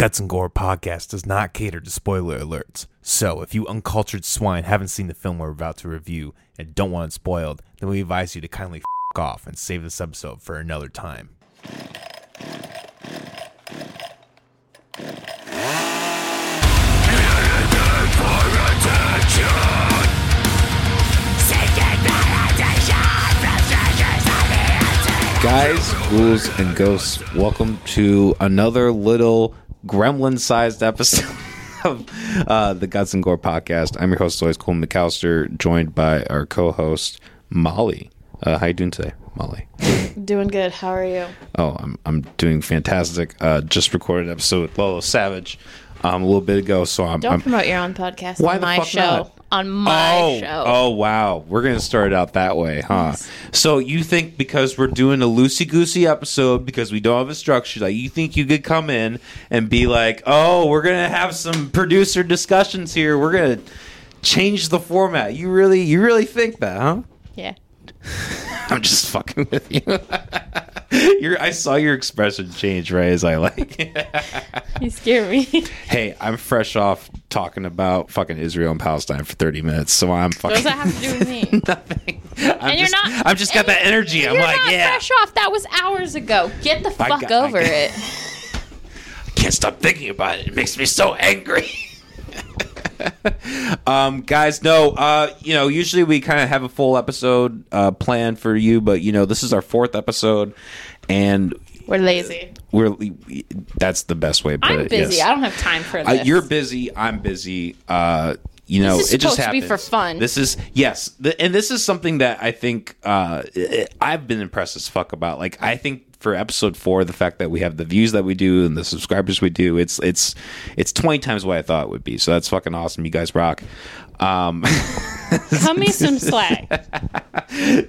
Guts and Gore podcast does not cater to spoiler alerts. So, if you uncultured swine haven't seen the film we're about to review and don't want it spoiled, then we advise you to kindly f off and save this episode for another time. Guys, ghouls, and ghosts, welcome to another little gremlin sized episode of uh, the Guts and Gore podcast. I'm your host, always Cole McAllister, joined by our co host, Molly. Uh, how you doing today, Molly? Doing good. How are you? Oh, I'm, I'm doing fantastic. Uh, just recorded an episode with Lolo Savage um, a little bit ago, so I'm. Don't I'm promote your own podcast Why on the my fuck show. not? On my oh, show. oh wow. We're gonna start out that way, huh? So you think because we're doing a loosey goosey episode because we don't have a structure, like you think you could come in and be like, Oh, we're gonna have some producer discussions here, we're gonna change the format. You really you really think that, huh? Yeah. I'm just fucking with you. Your, I saw your expression change right as I like. You scare me. hey, I'm fresh off talking about fucking Israel and Palestine for 30 minutes, so I'm what fucking does that have to do with me? nothing. I'm And you're just, not. I'm just got that energy. I'm you're like, yeah, fresh off. That was hours ago. Get the fuck got- I over got- it. I can't stop thinking about it. It makes me so angry. um, guys, no, uh, you know, usually we kind of have a full episode uh, planned for you, but you know, this is our fourth episode, and We're lazy. we're we, that's the best way to put I'm it. busy. yes. I don't have time for Uh, this. you're busy. I'm busy. Uh, you know, This is it just supposed to be happens. for fun. This is yes, th- and this is something that I think uh, I've been impressed as fuck about. Like, I think for episode four, the fact that we have the views that we do and the subscribers we do, it's it's it's twenty times what I thought it would be. So that's fucking awesome. You guys rock. Um, Cut me some slack.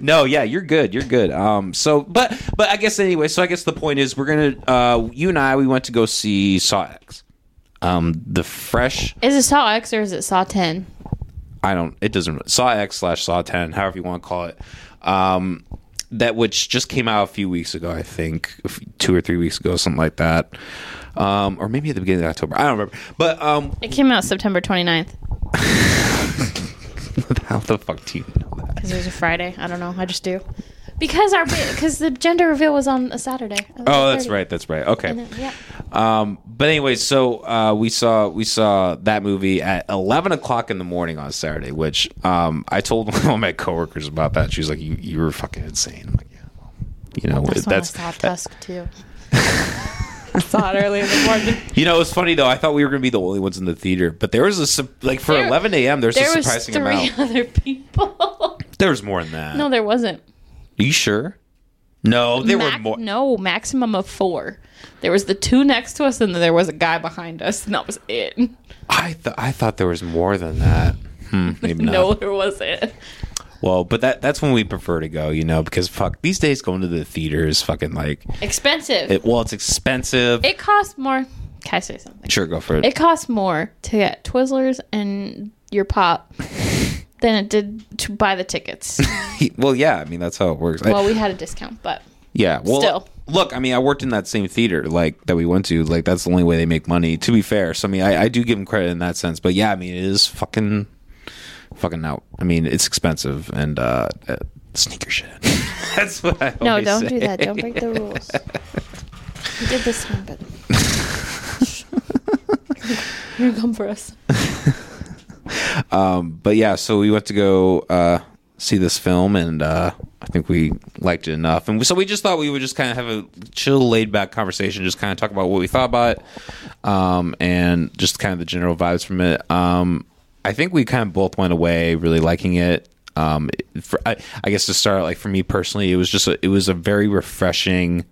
no, yeah, you're good. You're good. Um, so, but but I guess anyway. So I guess the point is, we're gonna uh, you and I we went to go see Saw X. Um, the fresh Is it Saw X or is it Saw 10? I don't. It doesn't. Saw X slash Saw Ten, however you want to call it. Um, that which just came out a few weeks ago, I think, two or three weeks ago, something like that. Um, or maybe at the beginning of October. I don't remember. But um, It came out September 29th. how the fuck do you know that? Because it was a Friday. I don't know. I just do. Because our because the gender reveal was on a Saturday. Oh, that's right. That's right. Okay. Then, yeah. Um, but anyway, so uh, we saw we saw that movie at eleven o'clock in the morning on Saturday, which um, I told one of my coworkers about that. She was like, "You you were fucking insane." I'm like, "Yeah, well, you know, That's, that's, when I saw Tusk too. I saw it early in the morning. You know, it was funny though. I thought we were going to be the only ones in the theater, but there was a su- like for There- 11 a.m. There's a There was surprising three amount. other people. There was more than that. no, there wasn't. Are you sure? No, there were more. No, maximum of four. There was the two next to us, and then there was a guy behind us, and that was it. I thought I thought there was more than that. Hmm, maybe not. No, there wasn't. Well, but that that's when we prefer to go, you know, because fuck these days going to the theater is fucking like Expensive. it. Well, it's expensive. It costs more. Can I say something? sure, go for it. It costs more to get Twizzlers and your pop than it did to buy the tickets. well, yeah, I mean that's how it works. Well, we had a discount, but yeah, well, still. look, I mean, I worked in that same theater like that we went to. Like that's the only way they make money. To be fair, so I mean, I, I do give them credit in that sense. But yeah, I mean, it is fucking, fucking out. I mean, it's expensive and uh, uh sneaker shit. that's what I no, don't say. do that. Don't break the rules. We did this time, but you're come for us. But yeah, so we went to go uh, see this film, and uh, I think we liked it enough. And so we just thought we would just kind of have a chill, laid back conversation, just kind of talk about what we thought about it, um, and just kind of the general vibes from it. Um, I think we kind of both went away really liking it. Um, for, I, I guess to start, like for me personally, it was just a, it was a very refreshing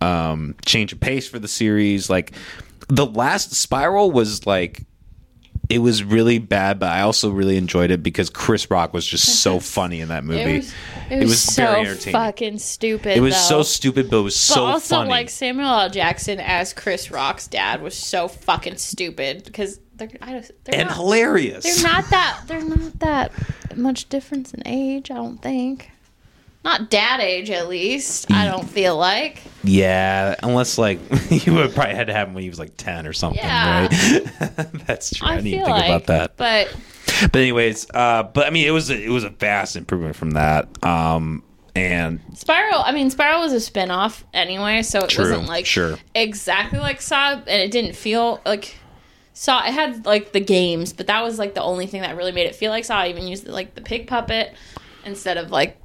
um, change of pace for the series. Like the last Spiral was like it was really bad, but I also really enjoyed it because Chris Rock was just so funny in that movie. It was, it was, so very entertaining. fucking stupid. it was though. so stupid, but it was But so also, funny. like Samuel L. Jackson as Chris Rock's dad was so fucking stupid because they're I they're and not, hilarious. They're not that. They're not that much difference in age. I don't think. Not dad age, at least. I don't feel like. Yeah, unless like you would probably had to have him when he was like ten or something, Yeah. right? That's true. I, I didn't feel think like. about that. But But anyways, uh, but I mean, it was a, it was a vast improvement from that. Um, and Spiral, I mean, Spiral was a spin off anyway, so it True, wasn't like sure. exactly like Saw, and it didn't feel like Saw. It had like the games, but that was like the only thing that really made it feel like Saw. I even used like the pig puppet instead of like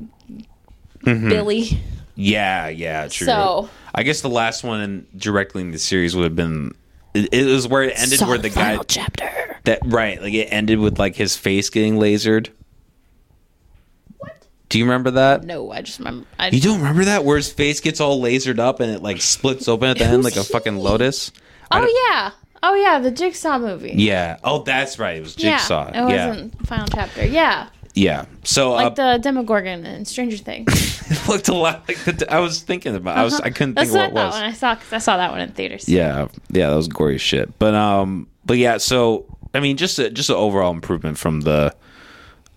Mm-hmm. Billy. yeah, yeah, true. So- I guess the last one in, directly in the series would have been. It, it was where it ended, where the guy final chapter. that right, like it ended with like his face getting lasered. What? Do you remember that? No, I just remember. I, You don't remember that where his face gets all lasered up and it like splits open at the end like a fucking lotus? Oh yeah, oh yeah, the Jigsaw movie. Yeah. Oh, that's right. It was Jigsaw. Yeah, it wasn't final chapter. Yeah, Yeah. So like uh, the Demogorgon and Stranger Things. it looked a lot like the. I was thinking about. I was. I couldn't That's think of what what it I thought was. I saw because I saw that one in theaters. Yeah. Yeah. That was gory shit. But um. But yeah. So I mean, just a, just an overall improvement from the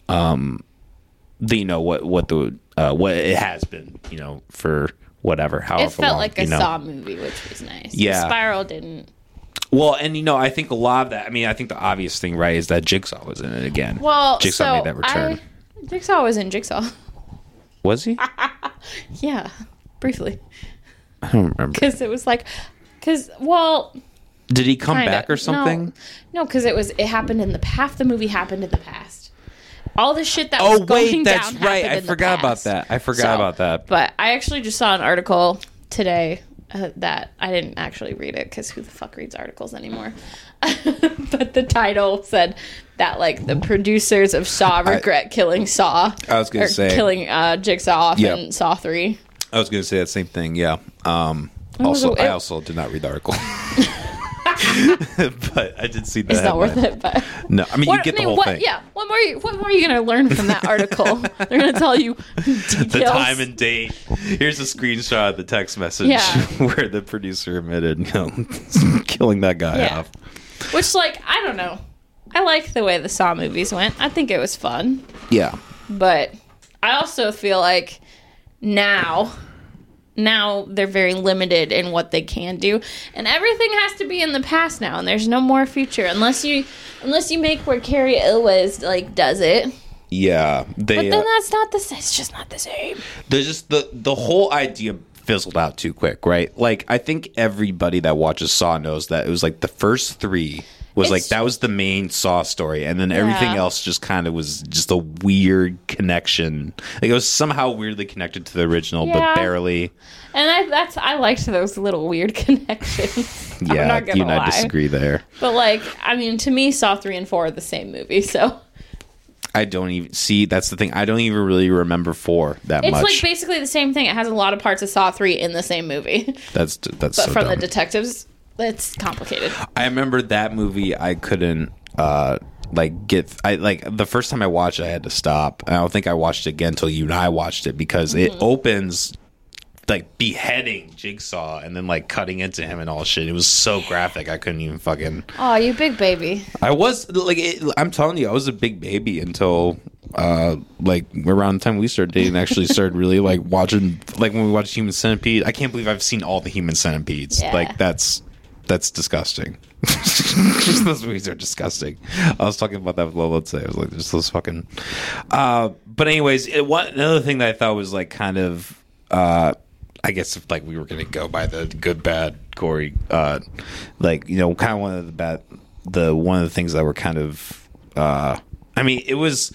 um, the you know what what the uh what it has been you know for whatever however It felt long, like a you know. Saw movie, which was nice. Yeah. Spiral didn't. Well, and you know, I think a lot of that. I mean, I think the obvious thing, right, is that Jigsaw was in it again. Well, Jigsaw so made that return. I, Jigsaw was in Jigsaw. was he? yeah, briefly, I don't remember. because it was like, because well, Did he come kinda. back or something? No, because it was it happened in the half the movie happened in the past. All the shit that Oh was going wait, that's down right. I forgot about that. I forgot So, about that. But I actually just saw an article today uh, that I didn't actually read it because who the fuck reads articles anymore? but the title said that like the producers of Saw regret killing Saw. I was gonna say- killing uh, Jigsaw off in Saw Three. I was going to say that same thing. Yeah. Um, also, a- I it- also did not read the article, but I did see that. It's not worth it, but No, I mean What- you get I mean, the whole what, thing. Yeah, what more? You, what more are you going to learn from that article? They're going to tell you details. The time and date. Here's a screenshot of the text message Yeah. where the producer admitted, you know, killing that guy Yeah. off. Which, like, I don't know. I like the way the Saw movies went. I think it was fun. Yeah. But I also feel like now now they're very limited in what they can do and everything has to be in the past now and there's no more future unless you unless you make where Cary Elwes like does it Yeah. They. but uh, then that's not the same it's just not the same there's just the the whole idea fizzled out too quick, right? Like I think everybody that watches Saw knows that it was like the first three was like that was the main Saw story, and then everything Yeah. else just kind of was just a weird connection. Like it was somehow weirdly connected to the original, Yeah. but barely. and I that's I liked those little weird connections Yeah, you and I disagree there. but like I mean to me Saw 3 and 4 are the same movie so I don't even see. That's the thing. I don't even really remember four that it's much. It's like basically the same thing it has a lot of parts of Saw 3 in the same movie that's that's but so from dumb. the detectives it's complicated I remember that movie. I couldn't uh like get. I like the first time I watched it, I had to stop. I don't think I watched it again until you and I watched it because it Mm-hmm. opens like beheading Jigsaw and then like cutting into him and all shit. It was so graphic. I couldn't even fucking. Oh, you big baby. I was like, it, I'm telling you, I was a big baby until uh like around the time we started dating. Actually, started really like watching like when we watched Human Centipede. I can't believe I've seen all the Human Centipedes. Yeah. Like that's that's disgusting. those movies are disgusting. I was talking about that with Lola today. I was like, just those fucking. Uh, but anyways, it, one another thing that I thought was like kind of. Uh, I guess if like we were gonna go by the good, bad, gory, uh, like you know, kind of one of the bad, the one of the things that were kind of. Uh, I mean, it was.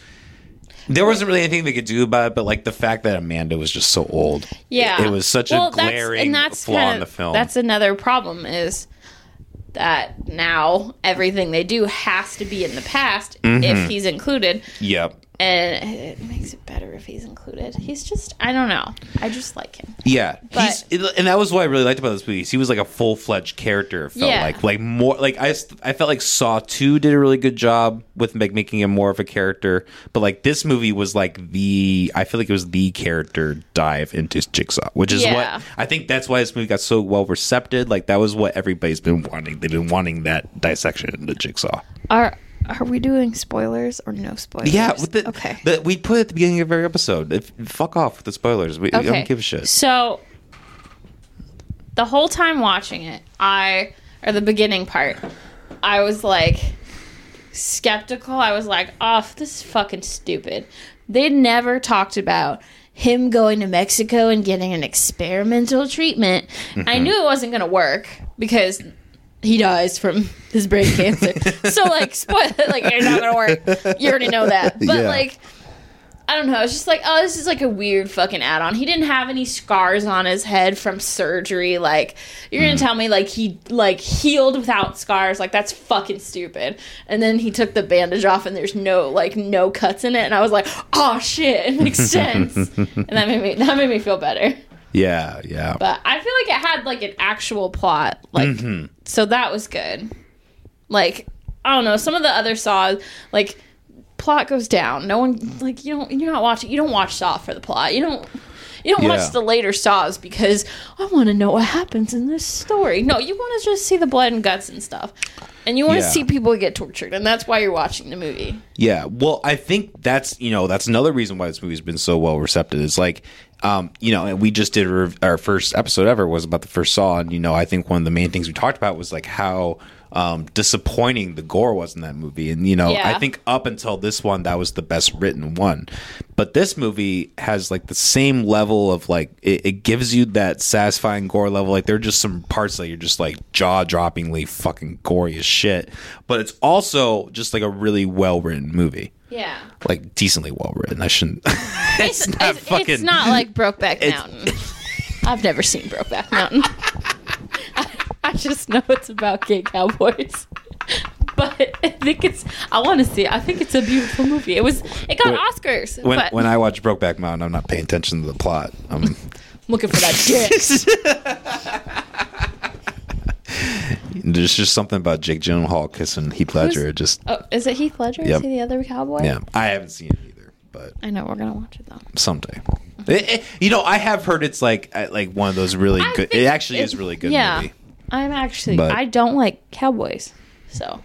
There wasn't really anything they could do about it, but like the fact that Amanda was just so old, Yeah, it, it was such Well, a that's- glaring and that's flaw kinda- in the film. That's another problem is that now everything they do has to be in the past Mm-hmm. if he's included, yep. And it makes it better if he's included. He's just I don't know. I just like him. Yeah, But- he's, and that was what I really liked about this movie. He was like a full fledged character. Felt Yeah. like like more like I I felt like Saw Two did a really good job with like making him more of a character. But like this movie was like the I feel like it was the character dive into Jigsaw, which is Yeah. what I think that's why this movie got so well received. Like that was what everybody's been wanting. They've been wanting that dissection into Jigsaw. Are Are we doing spoilers or no spoilers? Yeah, with the, okay. the- we put it at the beginning of every episode. If, fuck off with the spoilers. We I don't give a shit. So the whole time watching it, I or the beginning part, I was like skeptical. I was like, "Oh, this is fucking stupid." They never talked about him going to Mexico and getting an experimental treatment. I Mm-hmm. knew it wasn't going to work because he dies from his brain cancer. so like spoil like it's not gonna work. You already know that. But Yeah. like I don't know. It's just like, oh, this is like a weird fucking add on. He didn't have any scars on his head from surgery. Like, you're gonna mm. tell me like he like healed without scars? Like that's fucking stupid. And then he took the bandage off and there's no like no cuts in it. And I was like, oh shit, it makes sense. and that made me that made me feel better. Yeah, yeah. But I feel like it had like an actual plot. Like Mm-hmm. so that was good. Like I don't know, some of the other Saw like plot goes down. No one like you don't you're not watching you don't watch Saw for the plot. You don't you don't Yeah. watch the later Saws because I want to know what happens in this story. No, you want to just see the blood and guts and stuff. And you want to Yeah. see people get tortured, and that's why you're watching the movie. Yeah, well, I think that's you know that's another reason why this movie's been so well received. Is like, um, you know, and we just did rev- our first episode ever was about the first Saw, and you know, I think one of the main things we talked about was like how um, disappointing the gore was in that movie, and you know, Yeah. I think up until this one, that was the best written one. But this movie has like the same level of like it, it gives you that satisfying gore level. Like there are just some parts that you're just like jaw droppingly fucking gory as shit, but it's also just like a really well written movie Yeah, like decently well written. I shouldn't. it's, it's, not it's, fucking. it's not like Brokeback Mountain. I've never seen Brokeback Mountain. I, I just know it's about gay cowboys. But I think it's. I want to see it. I think it's a beautiful movie. It was. It got When- Oscars. when but when I watch Brokeback Mountain, I'm not paying attention to the plot. I'm looking for that dick. There's just something about Jake Gyllenhaal kissing Heath Ledger. It just Oh, is it Heath Ledger? Yep. Is he the other cowboy? yeah, I haven't seen it either, but I know we're gonna watch it though. someday. It- it- you know, I have heard it's like uh, like one of those really I good. It actually it- is really good yeah. movie. I'm actually. But- I don't like cowboys, so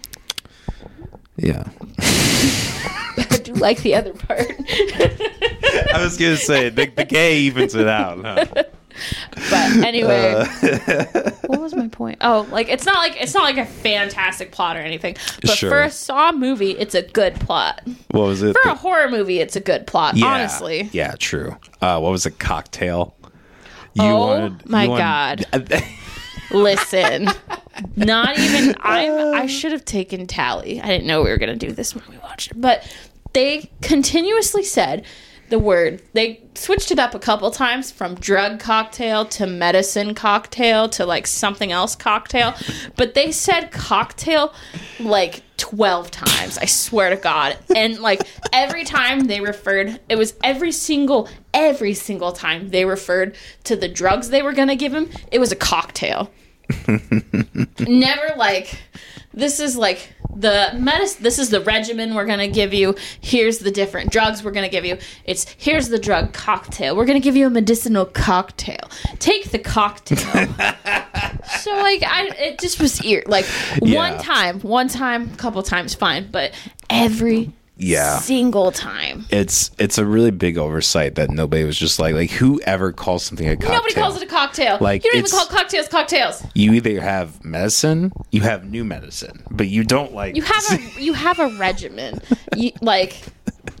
Yeah, I do like the other part. I was gonna say the, the gay evens it out. Huh? But anyway, Uh, what was my point? Oh, like it's not like it's not like a fantastic plot or anything. But Sure. for a Saw movie, it's a good plot. what was it? For a horror movie, it's a good plot. Yeah. Honestly, Yeah, true. Uh, what was it? Cocktail. You Oh my God. listen. Not even I. I should have taken tally. I didn't know we were gonna do this when we watched it, but they continuously said the word. They switched it up a couple times from drug cocktail to medicine cocktail to like something else cocktail, but they said cocktail like 12 times. I swear to God. And like every time they referred, it was every single every single time they referred to the drugs they were going to give him, it was a cocktail never like this is like the medicine this is the regimen we're going to give you. Here's the different drugs we're going to give you. It's here's the drug cocktail. We're going to give you a medicinal cocktail. Take the cocktail. So like i it just was ear like Yeah. one time one time a couple times fine but every Yeah. single time it's it's a really big oversight that nobody was just like like whoever calls something a cocktail. nobody calls it a cocktail Like, you don't even call cocktails cocktails You either have medicine, you have new medicine, but you don't like. you have a you have a regimen you like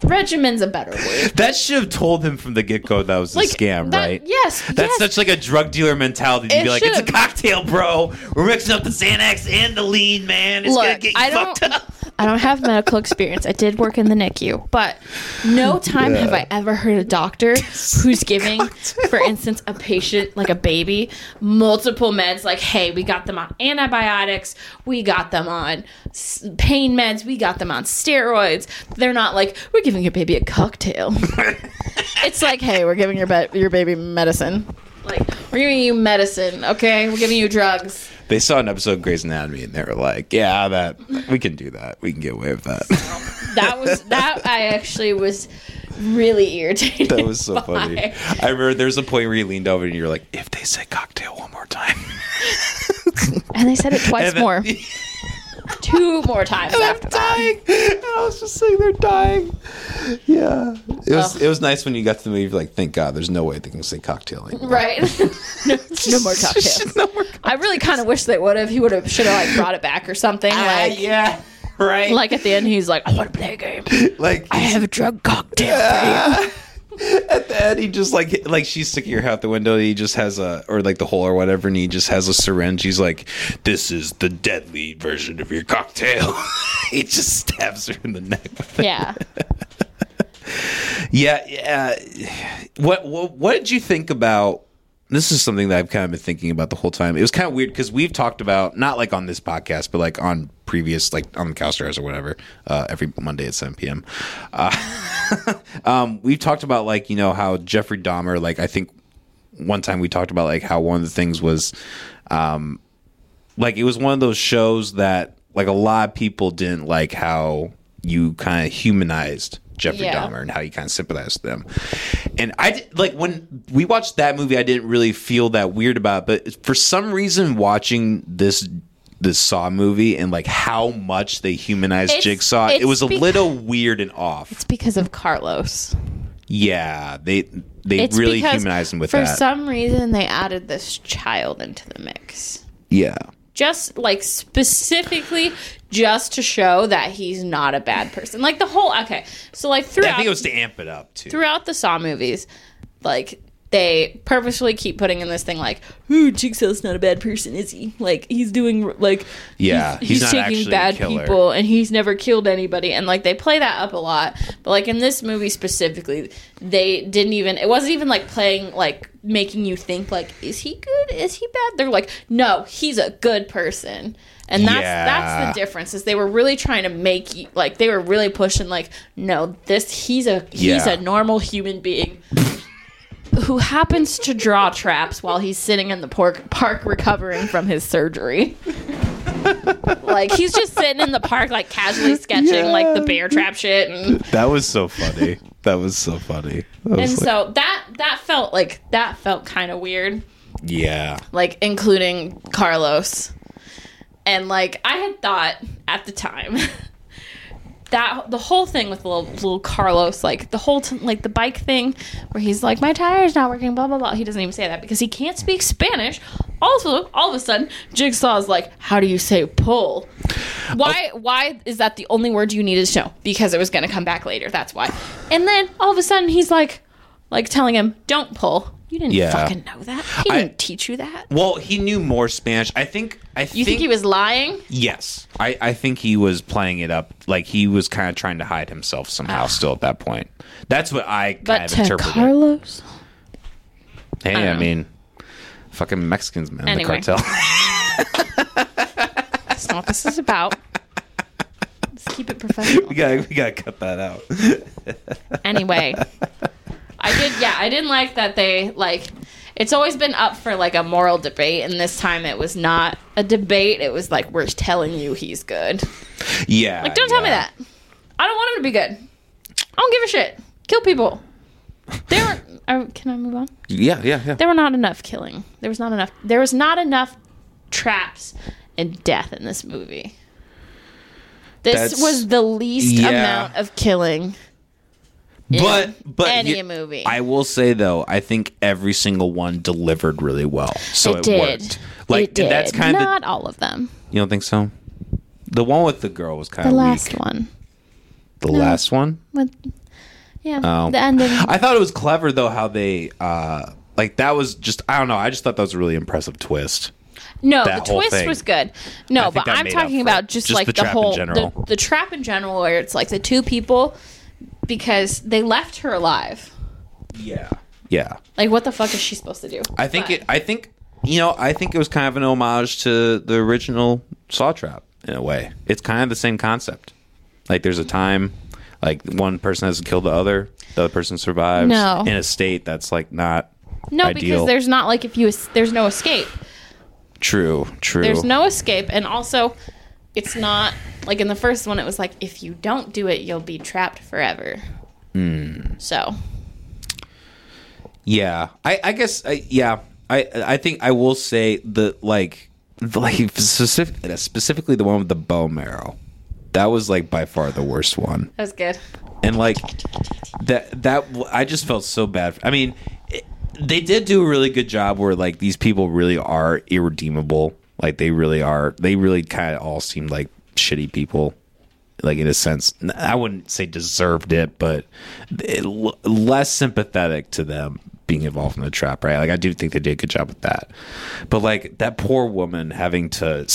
regimen's a better word that should have told him from the get go that was a scam, that- right? yes, That's yes. such like a drug dealer mentality to It be like, it's a cocktail, bro. We're mixing up the Xanax and the lean, man. It's gonna Look, get you I fucked don't, up. I don't have medical experience. I did work in the NICU, but no time have I ever heard a doctor who's giving, for instance, a patient like a baby multiple meds. Like, hey, we got them on antibiotics, we got them on pain meds, we got them on steroids. They're not like we're giving your baby a cocktail. it's like, hey, we're giving your your baby medicine. Like, we're giving you medicine, okay? We're giving you drugs. They saw an episode of Grey's Anatomy and they were like, yeah, that we can do that. We can get away with that. that was that I actually was really irritated. that was so by. funny. I remember there was a point where you leaned over and you're like, if they say cocktail one more time. And they said it twice then- more. two more times after that. dying. And I was just sitting there dying. Yeah, it was Ugh. it was nice when you got to the movie. Like, thank God, there's no way they can say cocktail anymore. Right. no, no more cocktails. no more. I really kind of wish they would have. He would have should have like brought it back or something. Like, Ah, yeah, right. like at the end, he's like, "I want to play a game. like I have a drug cocktail for you." at the end, he just like like she's sticking her head out the window. And he just has a or like the hole or whatever, and he just has a syringe. He's like, "This is the deadly version of your cocktail." he just stabs her in the neck. with it. Yeah. Yeah, yeah. What, what what did you think about? This is something that I've kind of been thinking about the whole time. It was kind of weird because we've talked about not like on this podcast, but like on previous, like on the Cow or whatever, uh, every Monday at seven p.m. Uh, um, we've talked about like you know how Jeffrey Dahmer, like I think one time we talked about like how one of the things was, um, like it was one of those shows that like a lot of people didn't like how you kind of humanized Jeffrey Yeah. Dahmer and how you kind of sympathized with them. And I did- like when we watched that movie, I didn't really feel that weird about, it, but for some reason, watching this this Saw movie and like how much they humanized It's- Jigsaw, it was a be- little weird and off. It's because of Carlos. Yeah, they they It's really humanized him with for that. some reason they added this child into the mix. yeah, Just like specifically just to show that he's not a bad person. Like the whole okay. So like throughout, I think it was to amp it up too. throughout the Saw movies, like they purposefully keep putting in this thing like, "Ooh, Jigsaw's not a bad person, is he? Like he's doing like Yeah, he's, he's not taking bad people and he's never killed anybody." And like they play that up a lot, but like in this movie specifically, they didn't even. It wasn't even like playing like making you think like, "Is he good? Is he bad?" They're like, "No, he's a good person." And that's Yeah. that's the difference is they were really trying to make you like they were really pushing like no this he's a he's Yeah. a normal human being who happens to draw traps while he's sitting in the park, park recovering from his surgery. like he's just sitting in the park, like casually sketching like the bear trap shit, and, That was so funny. that was so funny. That and like- so that that felt like that felt kind of weird, yeah, like including Carlos, and like I had thought at the time. That the whole thing with little, little Carlos, like the whole t- like the bike thing, where he's like, my tire's not working, blah blah blah. He doesn't even say that because he can't speak Spanish. Also, all of a sudden, Jigsaw's like, how do you say pull? Why? Oh. Why is that the only word you needed to know? Because it was going to come back later. That's why. And then all of a sudden, he's like, like telling him, don't pull. You didn't Yeah. fucking know that. He I- didn't teach you that. Well, he knew more Spanish. I think. I You think he was lying? Yes, I, I think he was playing it up. Like he was kind of trying to hide himself somehow. Ah. Still at that point, that's what I kind But of to interpreted. Carlos, hey, I know. mean, fucking Mexicans, man, Anyway. the cartel. that's not what this is about. Let's keep it professional. we got we got to cut that out. anyway i did yeah i didn't like that they like it's always been up for like a moral debate and this time it was not a debate it was like we're telling you he's good. Yeah, like don't tell me that. I don't want him to be good. I don't give a shit. Kill people. There were, uh, can i move on? Yeah, yeah, yeah. there were not enough killing. There was not enough there was not enough traps and death in this movie. This That's- was the least yeah. amount of killing. in but but any you- movie I will say though, I think every single one delivered really well. So it, it did. worked. Like it did. that's kind of not all of them. you don't think so? The one with the girl was kind of The last weak. one The last one. with yeah, Oh. the ending. I thought it was clever though how they uh like that was just I don't know, I just thought that was a really impressive twist. No, the that whole twist thing. was good. No, but I'm talking about just, Just like the the, whole. The, the trap in general, where it's like the two people because they left her alive. Yeah. Yeah. Like, what the fuck is she supposed to do? I think But- it I think you know, I think it was kind of an homage to the original Saw Trap in a way. It's kind of the same concept. Like there's a time like one person has to kill the other, the other person survives No. in a state that's like not no, ideal. because there's not like if you there's no escape. true, true. There's no escape, and also it's not like in the first one. It was like if you don't do it, you'll be trapped forever. Hmm. So Yeah, I, I guess I, yeah. I I think I will say the like like specific, specifically the one with the bone marrow. That was like by far the worst one. That was good. and like that that I just felt so bad. I mean, it, they did do a really good job where like these people really are irredeemable. Like they really are. They really kind of all seemed like shitty people. Like in a sense, I wouldn't say deserved it, but it, less sympathetic to them being involved in the trap, right? Like I do think they did a good job with that. But like that poor woman having to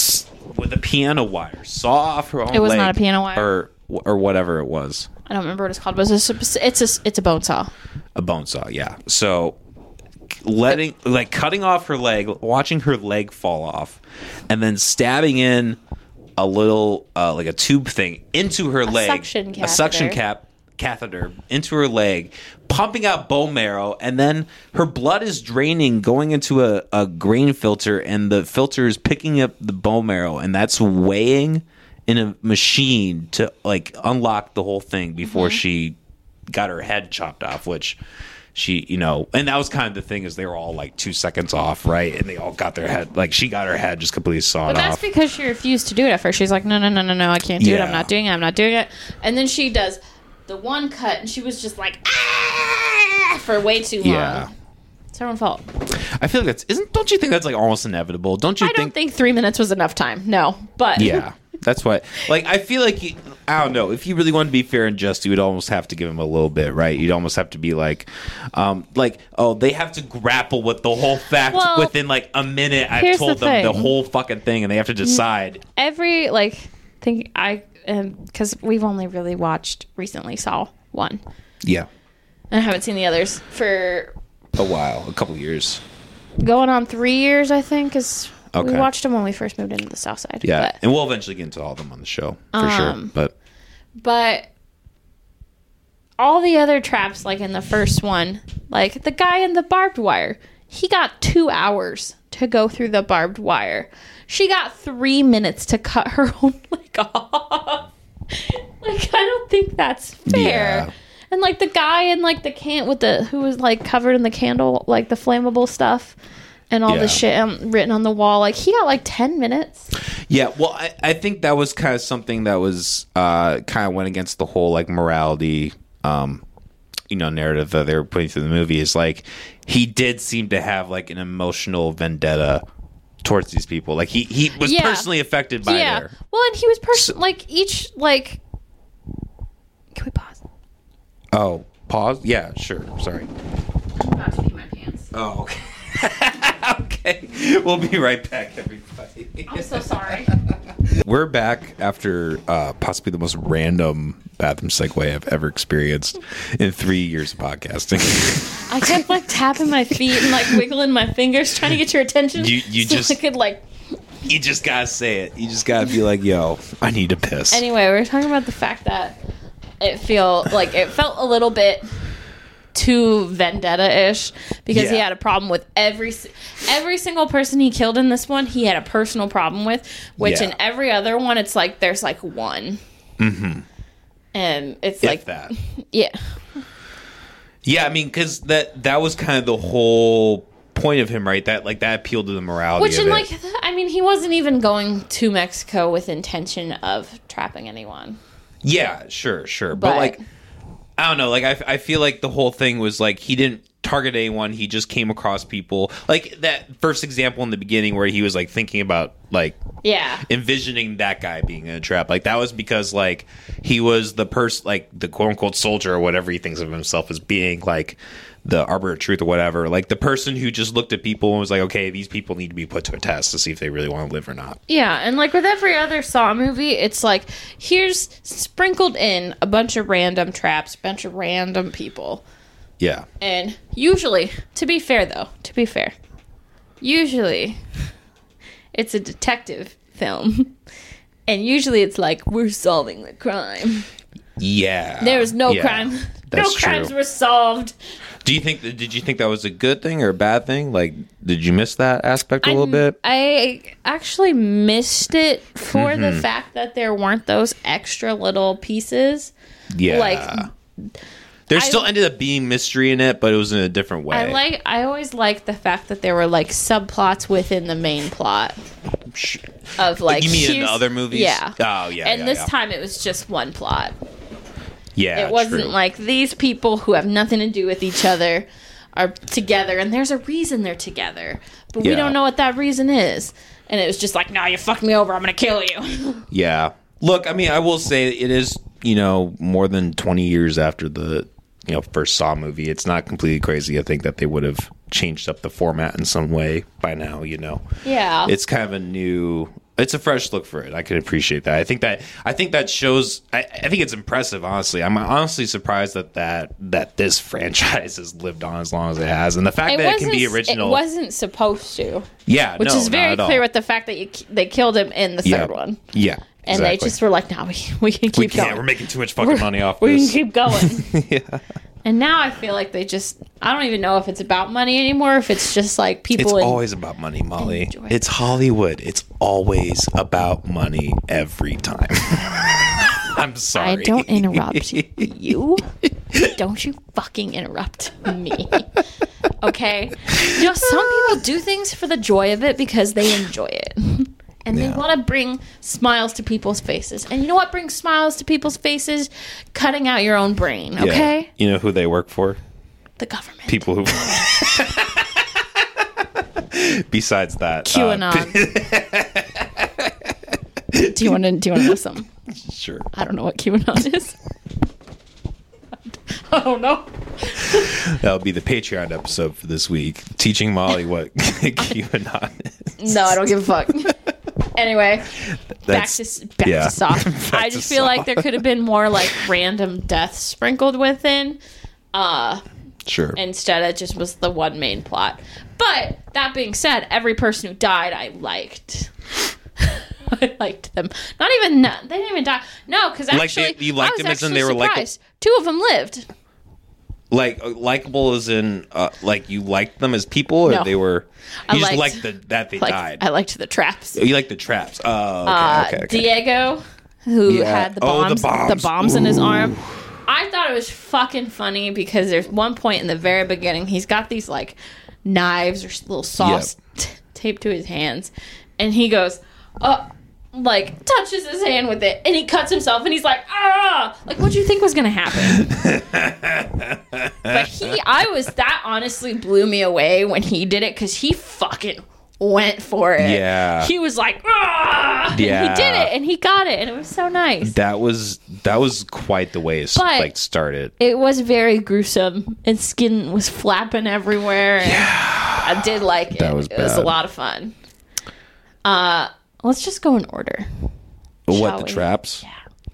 with a piano wire saw off her own. It was not a piano wire. or or whatever it was. I don't remember what it's called, but it's a, it's a, it's a bone saw. a bone saw yeah so letting like cutting off her leg watching her leg fall off and then stabbing in a little uh, like a tube thing into her leg suction a suction cap catheter into her leg pumping out bone marrow and then her blood is draining going into a, a grain filter and the filter is picking up the bone marrow and that's weighing in a machine to like unlock the whole thing before Mm-hmm. she got her head chopped off which she you know and that was kind of the thing is they were all like two seconds off right and they all got their head like she got her head just completely sawn But that's off because she refused to do it at first. She's like, no, no, no, no, no, I can't do it. I'm not doing it. I'm not doing it. And then she does the one cut, and she was just like, ah, for way too long. yeah It's her own fault. i feel like that's isn't don't you think that's like almost inevitable don't you I don't think three minutes was enough time. No, but Yeah, that's what. Like, I feel like you, I don't know. If you really want to be fair and just, you would almost have to give him a little bit, right? You'd almost have to be like, um, like, oh, they have to grapple with the whole fact Well, within like a minute. I've told the them the whole fucking thing, and they have to decide. every like think I because we've only really watched recently Saw one. Yeah, and I haven't seen the others for a while, a couple years. going on three years. I think is Okay. we watched them when we first moved into the South Side. Yeah, but, and we'll eventually get into all of them on the show for sure. Um, But but all the other traps, like in the first one, like the guy in the barbed wire, he got two hours to go through the barbed wire. She got three minutes to cut her own leg off. like I don't think that's fair. Yeah. And like the guy in like the can with the who was like covered in the candle, like the flammable stuff. And all Yeah. the shit um, written on the wall, like he got like ten minutes. Yeah, well, I, I think that was kind of something that was uh, kind of went against the whole like morality, um, you know, narrative that they were putting through the movie. Is like he did seem to have like an emotional vendetta towards these people. Like he he was Yeah. personally affected by yeah. their. Well, and he was person like each like. Can we pause? Oh, pause. Yeah, sure. Sorry. I'm about to pee my pants. Oh, okay. okay. We'll be right back, everybody. I'm so sorry. We're back after uh, possibly the most random bathroom segue I've ever experienced in three years of podcasting. I kept like tapping my feet and like wiggling my fingers, trying to get your attention. You- you so just- I could like. you just gotta say it. You just gotta be like, "Yo, I need to piss." Anyway, we're talking about the fact that it feel like it felt a little bit too vendetta-ish because he had a problem with every every single person he killed in this one. He had a personal problem with, which Yeah. in every other one, it's like there's like one, mm-hmm. and it's If like that. yeah. Yeah, I mean, because that that was kind of the whole point of him, right? That like that appealed to the morality Which in like, I mean, he wasn't even going to Mexico with intention of trapping anyone. yeah, sure, sure, but, But- like, I don't know. Like, I I feel like the whole thing was like he didn't target anyone. He just came across people. Like that first example in the beginning where he was like thinking about like Yeah, envisioning that guy being in a trap. Like that was because like he was the person, like the quote unquote soldier or whatever he thinks of himself as being, like the arbiter of truth or whatever. Like the person who just looked at people and was like, okay, these people need to be put to a test to see if they really want to live or not. yeah, and like with every other Saw movie, it's like here's sprinkled in a bunch of random traps, a bunch of random people, Yeah. and usually, to be fair though, to be fair, usually it's a detective film. And usually it's like we're solving the crime. Yeah. There was no Yeah. crime. No crimes true. were solved. Do you think that, did you think that was a good thing or a bad thing? Like, did you miss that aspect a little bit? I actually missed it for Mm-hmm. the fact that there weren't those extra little pieces. Yeah. like, there I- still ended up being mystery in it, but it was in a different way. I like I always liked the fact that there were like subplots within the main plot. of like you mean in the other movies? Yeah. Oh, yeah, And yeah, this yeah. time it was just one plot. Yeah, It wasn't true. like these people who have nothing to do with each other are together and there's a reason they're together. But we don't know what that reason is. And it was just like, no, you fucked me over, I'm gonna kill you. Yeah. Look, I mean, I will say it is, you know, more than 20 years after the, you know, first Saw movie. It's not completely crazy. I think that they would have changed up the format in some way by now, you know. yeah. It's kind of a new it's a fresh look for it. I can appreciate that. I think that I think that shows I, I think it's impressive, honestly. I'm honestly surprised that that that this franchise has lived on as long as it has. And the fact that it can be original It wasn't supposed to, Yeah, which no, is very not at all. clear with the fact that you they killed him in the yeah. third one, Yeah. and they just were like, "No, we we can keep we can't. going. We're making too much fucking money off we can keep going." And now I feel like they just I don't even know if it's about money anymore, if it's just like It's people. in- always about money, Molly. Enjoy. It's Hollywood. It's always about money every time. I'm sorry. I don't interrupt you. Don't you fucking interrupt me. Okay? You know, some people do things for the joy of it because they enjoy it. And they want to bring smiles to people's faces. And you know what brings smiles to people's faces? Cutting out your own brain, Yeah. okay? You know who they work for? The government. People who. Besides that, uh, QAnon. do you want to do you want to know something? sure. I don't know what QAnon is. I don't know. That'll be the Patreon episode for this week, teaching Molly what QAnon is. No, I don't give a fuck. Anyway, back to back yeah. to soft. Back I just feel like there could have been more like random deaths sprinkled within, uh, Sure. instead it just was the one main plot. But that being said, every person who died, I liked. I liked them. Not even they didn't even die. No, because Like actually, they- you liked them as in they were like-. Two of them lived. Like uh, likable as in uh, like you liked them as people, or No. they were. I You just liked- liked the, that they Like died. I liked the traps. you like the traps. Oh, okay, uh, okay, okay. Diego, who Yeah. had the Oh, the bombs, the bombs. bombs, in his arm. I thought it was fucking funny because there's one point in the very beginning he's got these like knives or s- little saws t- taped to his hands, and he goes, uh, like touches his hand with it, and he cuts himself, and he's like, ah, like what do you think was gonna happen? but he, I was that honestly blew me away when he did it because he fucking went for it. Yeah. he was like, ah, and he did it, and he got it, and it was so nice. that was that was quite the way it But- like started. It was very gruesome, and skin was flapping everywhere. And I did like it. That was it was a lot of fun. Uh, let's just go in order. what the we? traps?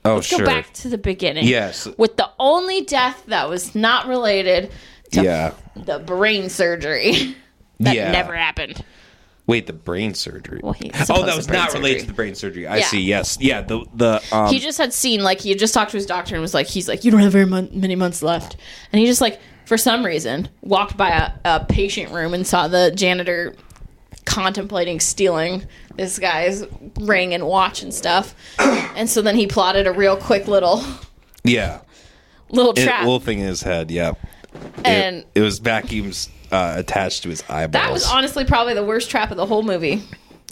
Oh, Let's sure. go back to the beginning. Yes. with the only death that was not related to Yeah. the brain surgery that Yeah. never happened. Wait, the brain surgery. Well, oh, that was not related to the brain surgery. I Yeah. see. Yes. Yeah. The the um. he just had seen like he had just talked to his doctor and was like he's like you don't have very mon- many months left and he just like for some reason walked by a, a patient room and saw the janitor contemplating stealing this guy's ring and watch and stuff and so then he plotted a real quick little yeah. little It, trap little thing in his head. Yeah. And it, was vacuums uh, attached to his eyeballs. that was honestly probably the worst trap of the whole movie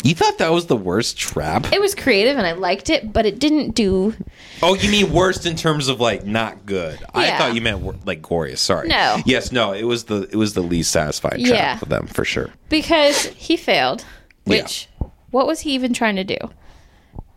You thought that was the worst trap? it was creative and i liked it but it didn't do Oh, you mean worst in terms of like not good? I thought you meant like glorious. Sorry. No. Yes. No. It was the it was the least satisfying trap Yeah. for them for sure. because he failed. Yeah. Which, what was he even trying to do?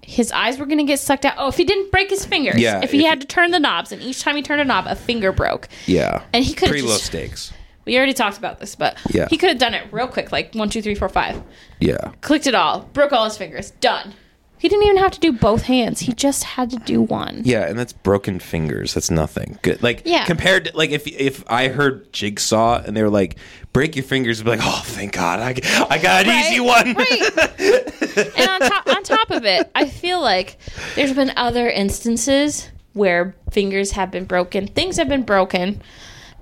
His eyes were going to get sucked out. Oh, if he didn't break his fingers, Yeah, if he if had to turn the knobs, and each time he turned a knob, a finger broke. Yeah. And he could've pretty low stakes. We already talked about this, but Yeah. he could have done it real quick, like one, two, three, four, five. Yeah. Clicked it all, broke all his fingers, done. He didn't even have to do both hands. He just had to do one. Yeah, and that's broken fingers. That's nothing. Good. Like Yeah. compared to like if if I heard Jigsaw and they were like break your fingers, I'd be like, oh, thank God, I, I got an easy one. Right. and on top, on top of it, I feel like there's been other instances where fingers have been broken, things have been broken,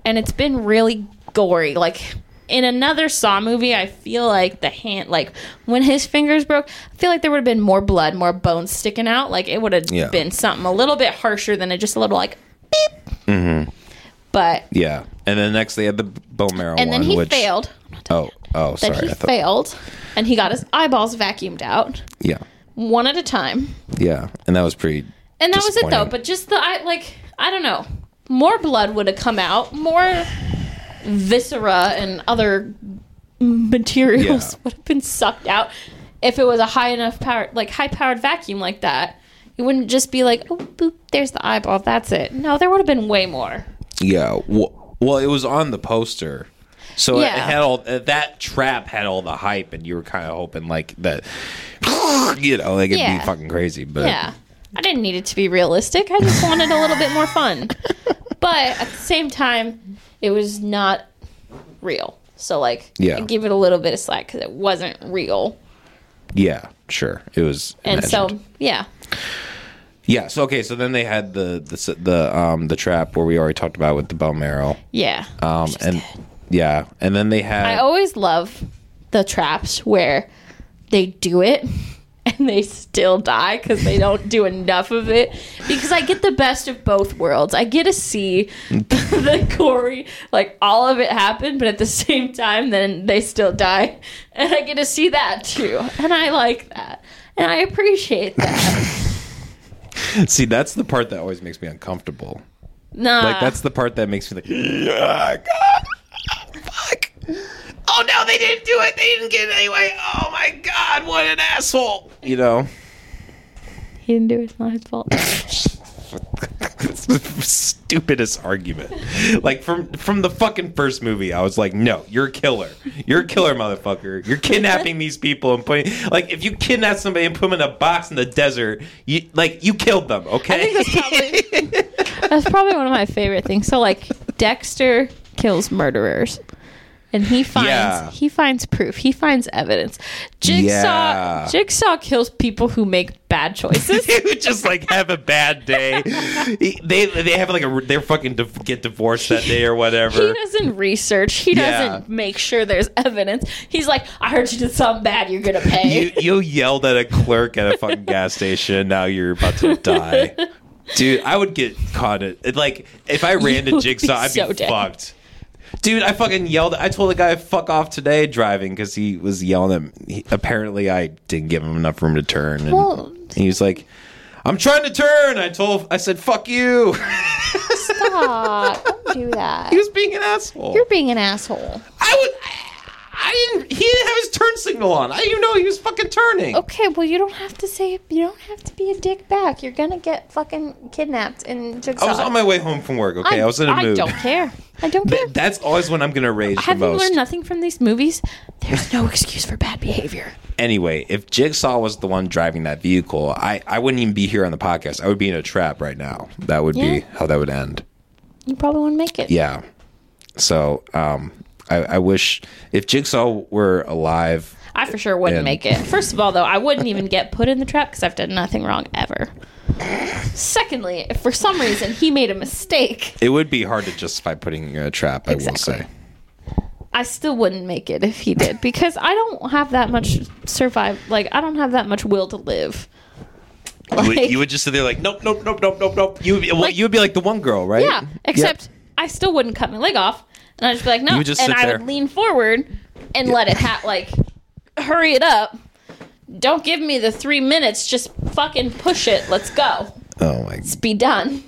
and it's been really gory. Like in another Saw movie, I feel like the hand, like when his fingers broke, I feel like there would have been more blood, more bones sticking out. Like it would have Yeah. been something a little bit harsher than it just a little like beep. Mm-hmm. But Yeah, and then next they had the bone marrow and one, then he which failed. oh Oh, that sorry. he thought, failed, and he got his eyeballs vacuumed out yeah, one at a time. yeah, and that was pretty. And that was it though. But just the I like I don't know. More blood would have come out. More viscera and other materials Yeah. would have been sucked out if it was a high enough power, like high powered vacuum like that. It wouldn't just be like, oh, boop, there's the eyeball. That's it. No, there would have been way more. Yeah. Well, it was on the poster. So it Yeah. had all uh, that trap had all the hype, and you were kind of hoping like that, you know, like it'd Yeah. be fucking crazy. But Yeah. I didn't need it to be realistic. I just wanted a little bit more fun. But at the same time, it was not real. So, like, Yeah. I give it a little bit of slack because it wasn't real. yeah, sure, it was. And so, yeah. yeah, so okay, so then they had the the the um the trap where we already talked about with the bone marrow, Yeah. um, and good. yeah, and then they had I always love the traps where they do it and they still die because they don't do enough of it. Because I get the best of both worlds. I get to see the gory, like all of it happen, but at the same time, then they still die. And I get to see that too. And I like that. And I appreciate that. see that's the part that always makes me uncomfortable. Nah. Like that's the part that makes me like, oh, God, fuck. Oh no, they didn't do it. They didn't get it anyway. Oh my god, what an asshole. You know, he didn't do it. It's not his fault. stupidest argument. Like from from the fucking first movie, I was like, no, you're a killer. You're a killer, motherfucker. You're kidnapping these people and putting like if you kidnap somebody and put them in a box in the desert, you like you killed them. Okay. I think that's probably that's probably one of my favorite things. So like Dexter kills murderers. And he finds Yeah. he finds proof. He finds evidence. Jigsaw Yeah. Jigsaw kills people who make bad choices. who just like have a bad day. He- they they have like a they're fucking div- get divorced that day or whatever. he doesn't research. He Yeah. doesn't make sure there's evidence. He's like, I heard you did something bad. You're gonna pay. You you yelled at a clerk at a fucking gas station. Now you're about to die, dude. I would get caught. It- like if I ran You to Jigsaw, I'd be dead. fucked. Dude, I fucking yelled. I told the guy "fuck off" today driving because he was yelling at me. Apparently, I didn't give him enough room to turn, and Well- he was like, "I'm trying to turn." I told, I said, "Fuck you." Stop! Don't do that. he was being an asshole. You're being an asshole. I would. I, I didn't. He didn't have his turn signal on. I didn't even know he was fucking turning. Okay, well you don't have to say you don't have to be a dick back. You're gonna get fucking kidnapped in Jigsaw. I was on my way home from work. Okay, I, was in a I mood. I don't care. I don't care. Th- That's always when I'm gonna rage the Have you most. learned nothing from these movies? There's no excuse for bad behavior. anyway, if Jigsaw was the one driving that vehicle, I, I wouldn't even be here on the podcast. I would be in a trap right now. That would Yeah. be how that would end. You probably wouldn't make it. Yeah. So, um, I, I wish if Jigsaw were alive. I for sure wouldn't And- make it. First of all, though, I wouldn't even get put in the trap because I've done nothing wrong ever. Secondly, if for some reason he made a mistake, It would be hard to justify putting in a trap. I will Exactly. say. I still wouldn't make it if he did because I don't have that much survive. Like I don't have that much will to live. You would, you would just sit there like, nope, nope, nope, nope, nope, nope. You would be, well, Like- you would be like the one girl, right? Yeah, except I still wouldn't cut my leg off, and I'd just be like, no, You just and I there. would lean forward and let it ha- like hurry it up. Don't give me the three minutes. Just fucking push it. Let's go. Oh my. Let's Be done.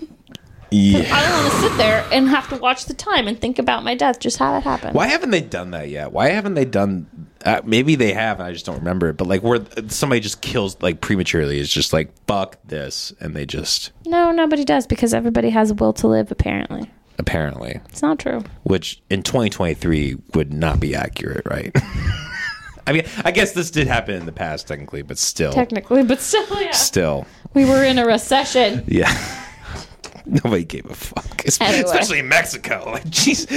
Yeah. I don't want to sit there and have to watch the time and think about my death. Just how it happened. Why haven't they done that yet? Why haven't they done? Uh, maybe they have, and I just don't remember it. But like, where somebody just kills like prematurely, it's just like fuck this, and they just No, nobody does because everybody has a will to live. Apparently, apparently, it's not true. which in 2023 would not be accurate, right? I mean, I guess this did happen in the past, technically, but still, Technically, but still, yeah. still, We were in a recession. yeah. Nobody gave a fuck, Anyway. especially in Mexico. Like, jeez.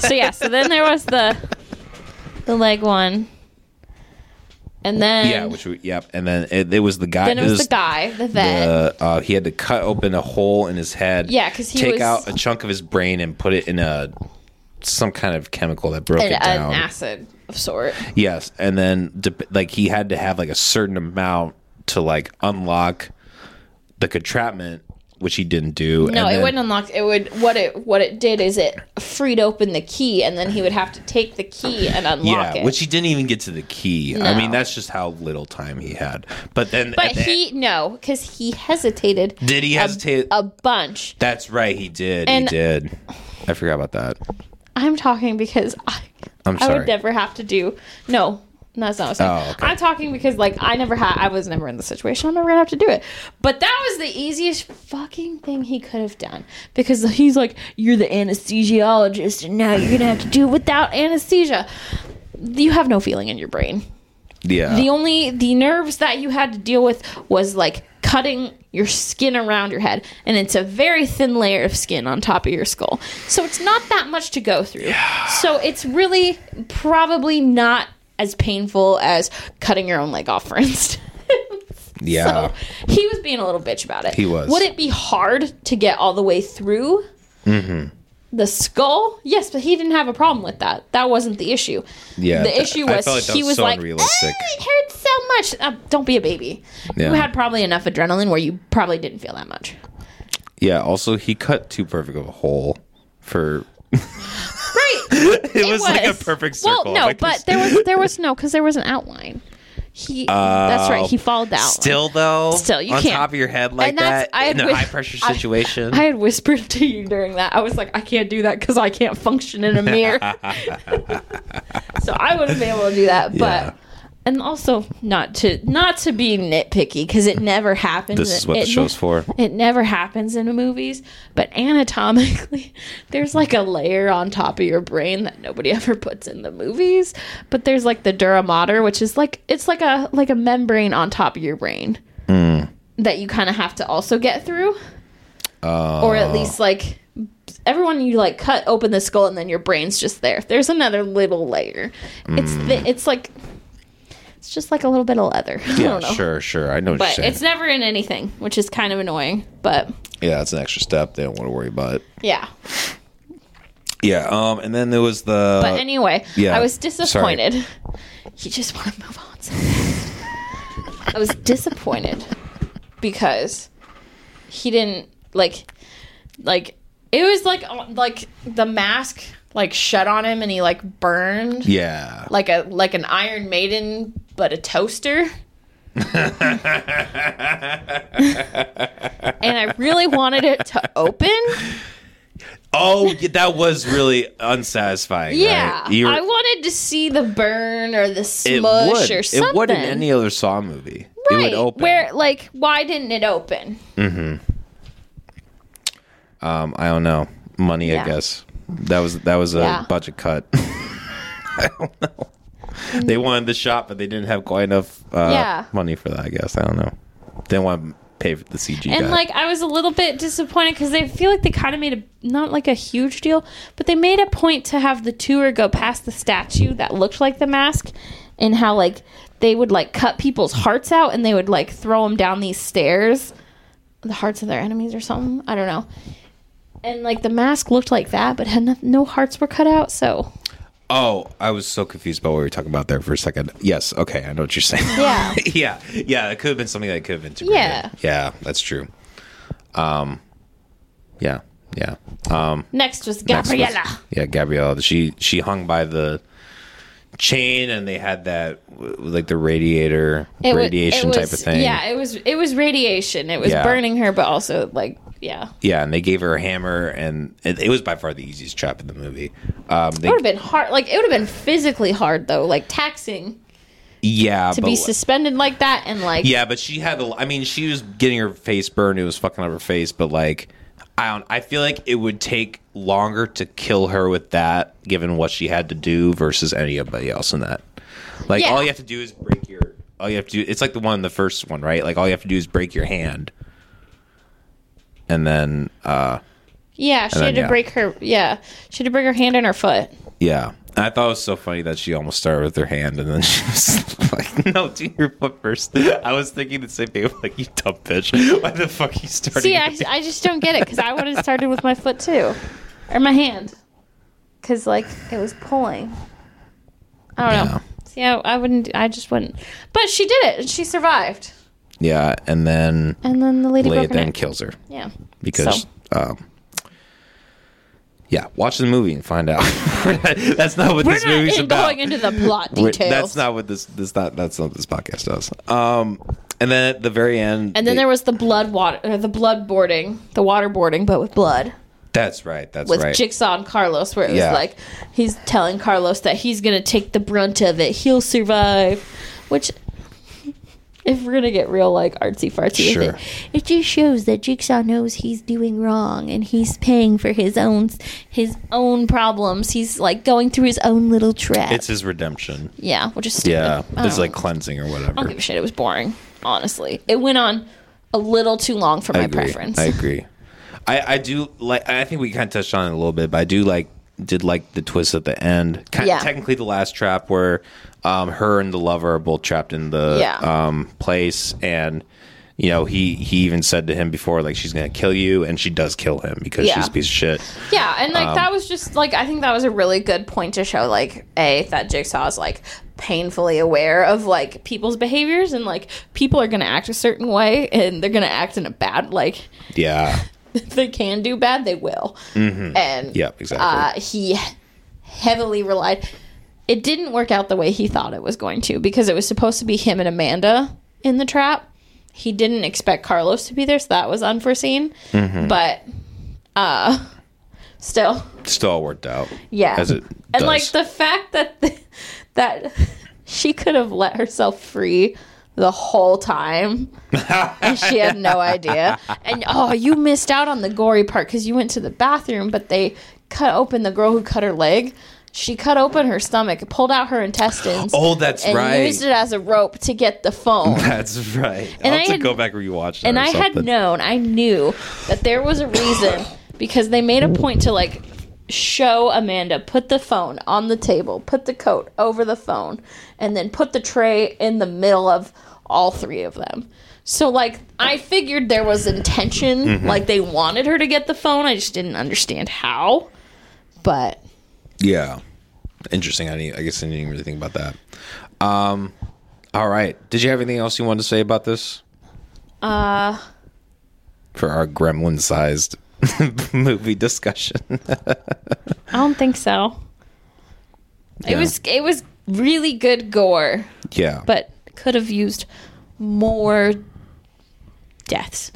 So yeah. So then there was the the leg one, and then yeah, which we, yep. And then it, it was the guy. then it was this- the guy, the vet. the uh, he had to cut open a hole in his head. Yeah, 'cause he take was- out a chunk of his brain and put it in a some kind of chemical that broke an, it an down. acid of sort. Yes, and then like he had to have like a certain amount to like unlock the contraptment which he didn't do. No, it then- wouldn't unlock. It would what it what it did is it freed open the key, and then he would have to take the key and unlock Yeah, it. which he didn't even get to the key. I mean, that's just how little time he had. But then, but he no, because he hesitated. Did he hesitate? a, bunch? That's right, he did. And- he did. I forgot about that. I'm talking because I I'm I would never have to do no. That's not what I'm saying. Oh, okay. I'm talking because like I never had I was never in the situation. I'm never gonna have to do it. But that was the easiest fucking thing he could have done. Because he's like, You're the anesthesiologist and now you're gonna have to do it without anesthesia. You have no feeling in your brain. Yeah. The only the nerves that you had to deal with was like cutting your skin around your head and it's a very thin layer of skin on top of your skull. So it's not that much to go through. So it's really probably not as painful as cutting your own leg off for instance. yeah. So he was being a little bitch about it. He was. Would it be hard to get all the way through the skull? Yes, but he didn't have a problem with that. That wasn't the issue. Yeah, The th- issue was like he was was so like. "Eh, it hurts so much. Uh, don't be a baby. Yeah. You had probably enough adrenaline where you probably didn't feel that much. Yeah. Also, he cut too perfect of a hole for. Right. It, was, like a perfect circle. Well, no, Like, but there was there was no because there was an outline. He. that's right. He uh, followed the outline. Still though, Still, you on can't. top of your head like that I in a wi- high pressure I- situation. I had whispered to you during that. I was like, I can't do that because I can't function in a mirror. so I wouldn't be able to do that. But Yeah. And also not to not to be nitpicky because it never happens. This is what the It- show's for. It never happens in movies, but anatomically, there's like a layer on top of your brain that nobody ever puts in the movies. But there's like the dura mater, which is like it's like a like a membrane on top of your brain Mm. that you kind of have to also get through, or at least like everyone you like cut open the skull and then your brain's just there. There's another little layer. It's Mm. th- it's like it's just like a little bit of leather. I yeah, don't know. sure, sure. I know what But you're saying. it's never in anything, which is kind of annoying. But yeah, it's an extra step. They don't want to worry about it. yeah. Yeah. Um. And then there was the. But anyway, yeah, I was sorry. disappointed. You just want to move on so fast. I was disappointed because he didn't like like it was like uh, like the mask like shut on him and he like burned yeah. like a like an Iron Maiden but a toaster. and I really wanted it to open. Oh, that was really unsatisfying. Yeah, right? Were- I wanted to see the burn or the smush or something. It would in any other Saw movie. It right? would open. Where like why didn't it open? Um, I don't know. Money, Yeah. I guess. That was that was a Yeah. budget cut. I don't know. They wanted the shot, but they didn't have quite enough uh, Yeah. money for that. I guess I don't know. They didn't want to pay for the CG. And guy. like I was a little bit disappointed because they feel like they kind of made a not like a huge deal, but they made a point to have the tour go past the statue that looked like the mask, and how like they would like cut people's hearts out and they would like throw them down these stairs, the hearts of their enemies or something. I don't know. And like the mask looked like that, but had no, no hearts were cut out. So oh, I was so confused about what we were talking about there for a second. Yes, okay, I know what you're saying. yeah, yeah, yeah, it could have been something that could have integrated. Yeah. yeah, that's true. Um, yeah, yeah. Um, next was next was- Gabriella. yeah, Gabriella. She she hung by the chain, and they had that w- like the radiator wa- radiation type was- of thing. Yeah, it was it was radiation. It was Yeah. burning her, but also like yeah. yeah, and they gave her a hammer, and it, it was by far the easiest trap in the movie. Um, they, It would have been hard. Like it would have been physically hard though, like taxing yeah, to but be suspended like that and like Yeah, but she had. A, I mean, she was getting her face burned. It was fucking up her face. But like, I don't. I feel like it would take longer to kill her with that, given what she had to do versus anybody else in that. Like, Yeah. all you have to do is break your. All you have to do. It's like the one the first one, right? Like, all you have to do is break your hand, and then, uh yeah, she And had to yeah. break her. Yeah, she had to break her hand and her foot. yeah. I thought it was so funny that she almost started with her hand, and then she was like, "No, do your foot first. I was thinking the same thing. Like, "You dumb bitch! Why the fuck are you starting?" See, I, I just don't get it because I would have started with my foot too, or my hand, because like it was pulling. I don't know. See, I, I wouldn't. I just wouldn't. But she did it, and she survived. Yeah, and then And then the lady Leia then neck. kills her Yeah. because. So- Um, yeah, watch the movie and find out. that's not what We're this not movie's in- about. going into the plot We're- details. That's not what this. This not. That's not what this podcast does. Um, and then at the very end, And then there was the blood water, the blood boarding, the waterboarding, but with blood, That's right. That's with right. Jigsaw and Carlos, where it Yeah. was like he's telling Carlos that he's gonna take the brunt of it, he'll survive. Which, if we're gonna get real like artsy fartsy Sure. with it, it just shows that Jigsaw knows he's doing wrong and he's paying for his own his own problems. He's like going through his own little trap. it's his redemption. yeah, which is stupid. Yeah, I it's like cleansing or whatever. I don't give a shit. It was boring, honestly. It went on a little too long for my agree. preference. I agree. I, I do like. I think we kind of touched on it a little bit, but I do like did like the twist at the end. Kind Yeah. technically the last trap where um, her and the lover are both trapped in the Yeah. um, place, and you know he he even said to him before like she's gonna kill you, and she does kill him because Yeah. she's a piece of shit. Yeah, and Um, like that was just like I think that was a really good point to show like a that Jigsaw is like painfully aware of like people's behaviors and like people are gonna act a certain way and they're gonna act in a bad like Yeah, if they can do bad they will and Mm-hmm. Yep, exactly. uh, he heavily relied it didn't work out the way he thought it was going to because it was supposed to be him and Amanda in the trap he didn't expect Carlos to be there so that was unforeseen Mm-hmm. but uh still still all worked out. yeah. as it and does. like the fact that that she could have let herself free the whole time and she had no idea. And oh, you missed out on the gory part cuz you went to the bathroom but they cut open the girl who cut her leg. She cut open her stomach, pulled out her intestines. Oh, that's and right. used it as a rope to get the phone. That's right. And I'll I had- go back rewatch that. and I had known, I knew that there was a reason because they made a point to like show Amanda put the phone on the table, put the coat over the phone, and then put the tray in the middle of all three of them. So like I figured there was intention, Mm-hmm. like they wanted her to get the phone. I just didn't understand how. But Yeah. Interesting. I, I guess I didn't really think about that. Um, all right. Did you have anything else you wanted to say about this uh for our gremlin sized movie discussion? I don't think so. It Yeah. was it was really good gore. yeah. but could have used more deaths.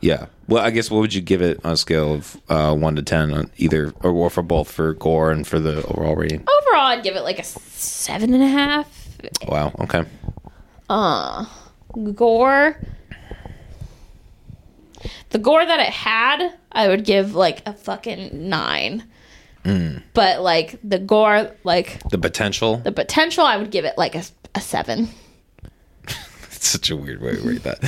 yeah. Well, I guess what would you give it on a scale of uh, 1 to 10 on either, or, or for both, for gore and for the overall rating? Overall, I'd give it like a seven and a half. Wow. Okay. Uh, gore. The gore that it had, I would give like a fucking nine. But like the gore, like The potential. the potential, I would give it like a, a seven. Such a weird way to rate that.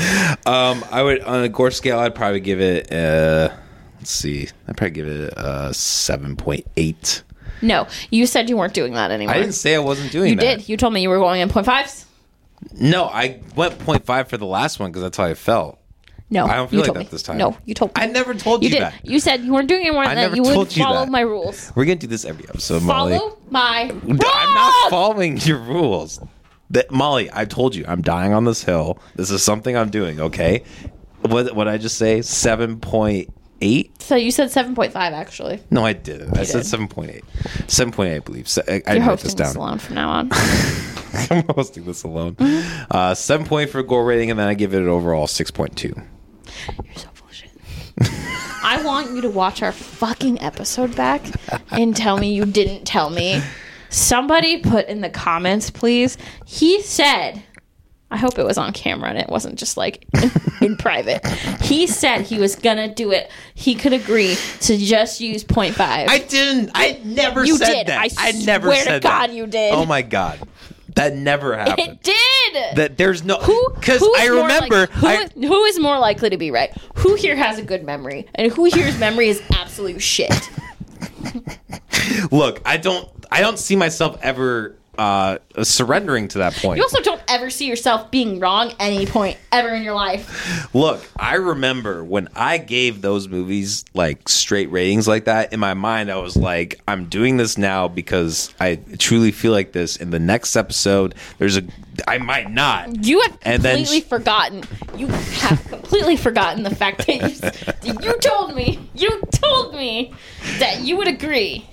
Um, I would on a gore scale, I'd probably give it. Uh, let's see, I'd probably give it a seven point eight. No, you said you weren't doing that anymore. I didn't say I wasn't doing you that. did. You told me you were going in point fives. No, I went 0.5 for the last one because that's how I felt. No, I don't feel like that me. this time. No, you told me. I never told You you, did. that. You said you weren't doing it more I never You would told you follow that. my rules. We're gonna do this every episode, Molly. Follow my rules. I'm not following your rules. That Molly, I told you, I'm dying on this hill. This is something I'm doing. Okay, what what I just say? Seven point eight. So you said seven point five. Actually, No, I didn't. I said did. seven point eight. Seven point eight, I believe. So, I, I wrote this hosting this down. alone from now on. I'm hosting this alone. Mm-hmm. Uh, seven point for gore rating, and then I give it an overall six point two. You're so full of shit. I want you to watch our fucking episode back and tell me you didn't tell me. Somebody put in the comments, please. He said, I hope it was on camera and it wasn't just like in, in private. He said he was gonna do it. He could agree to just use 0.5. I didn't. I never You said did. that. I never swear to God that. you did. Oh my god, that never happened. it did. that there's no who? because I remember. like- who, I, who is more likely to be right? Who here has a good memory, and who here's memory is absolute shit? Look, I don't. I don't see myself ever uh, surrendering to that point. You also don't ever see yourself being wrong any point ever in your life. Look, I remember when I gave those movies like straight ratings like that. In my mind, I was like, I'm doing this now because I truly feel like this. In the next episode, there's a I might not. You have And then completely sh- forgotten. You have completely forgotten the fact that you, you told me. You told me that you would agree.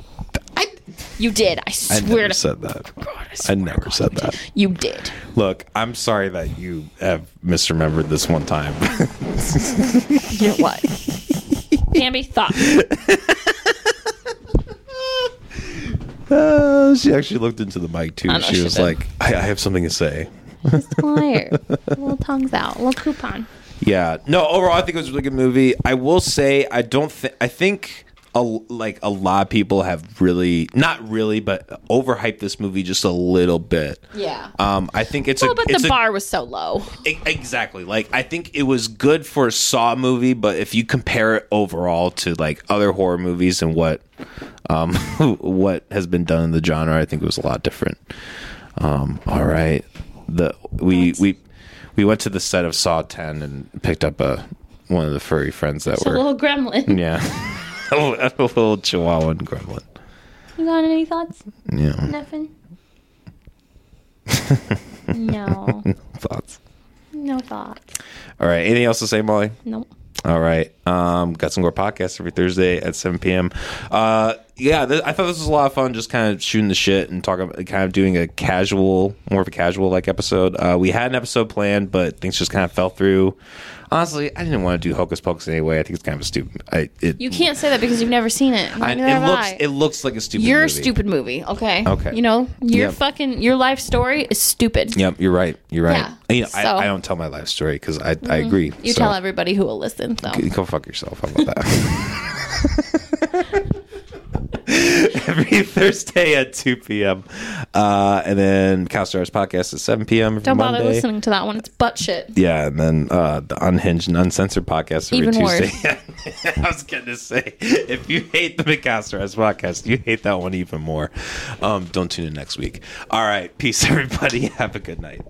You did. I swear. I never to said that. God. I, I never God. said that. You did. Look, I'm sorry that you have misremembered this one time. You know what? Bambi thought. Uh, she actually looked into the mic too. Know She she was did. like, I, I have something to say. Liar. Little tongues out. Little coupon. Yeah. No, overall, I think it was a really good movie. I will say, I don't think, I think. A, like a lot of people have really not really but overhyped this movie just a little bit Yeah. um i think it's Well, a but it's the a, bar was so low. E- Exactly. Like I think it was good for a Saw movie, but if you compare it overall to like other horror movies and what um what has been done in the genre, I think it was a lot different. Um all right. The we we we went to the set of Saw 10 and picked up a one of the furry friends that It's a were little gremlin. yeah. a little chihuahuan gremlin. You got any thoughts? Yeah. Nothing. no. Thoughts. No thoughts. All right. Anything else to say, Molly? Nope. All right. Um, got some more podcasts every Thursday at 7 p.m. Uh, yeah, th- I thought this was a lot of fun, just kind of shooting the shit and talking, about, kind of doing a casual, more of a casual like episode. Uh, we had an episode planned, but things just kind of fell through. Honestly, I didn't want to do Hocus Pocus anyway. I think it's kind of a stupid. I, it, You can't say that because you've never seen it. I, it looks I. it looks like a stupid. You're a movie. stupid movie, okay? Okay. You know, your Yep. fucking your life story is stupid. Yep, you're right. You're right. Yeah, you know, so- Mm-hmm. I, I don't tell my life story because I, I agree. You So, tell everybody who will listen. So Go fuck yourself. How about that? Every Thursday at 2 p.m. Uh, and then Cow Stars podcast at 7 p.m. don't bother Monday. listening to that one. It's butt shit. Yeah, and then uh, the unhinged and uncensored podcast every Even Tuesday. I was going to say, if you hate the McAllister Hours podcast, you hate that one even more. Um, don't tune in next week. All right, peace, everybody. Have a good night.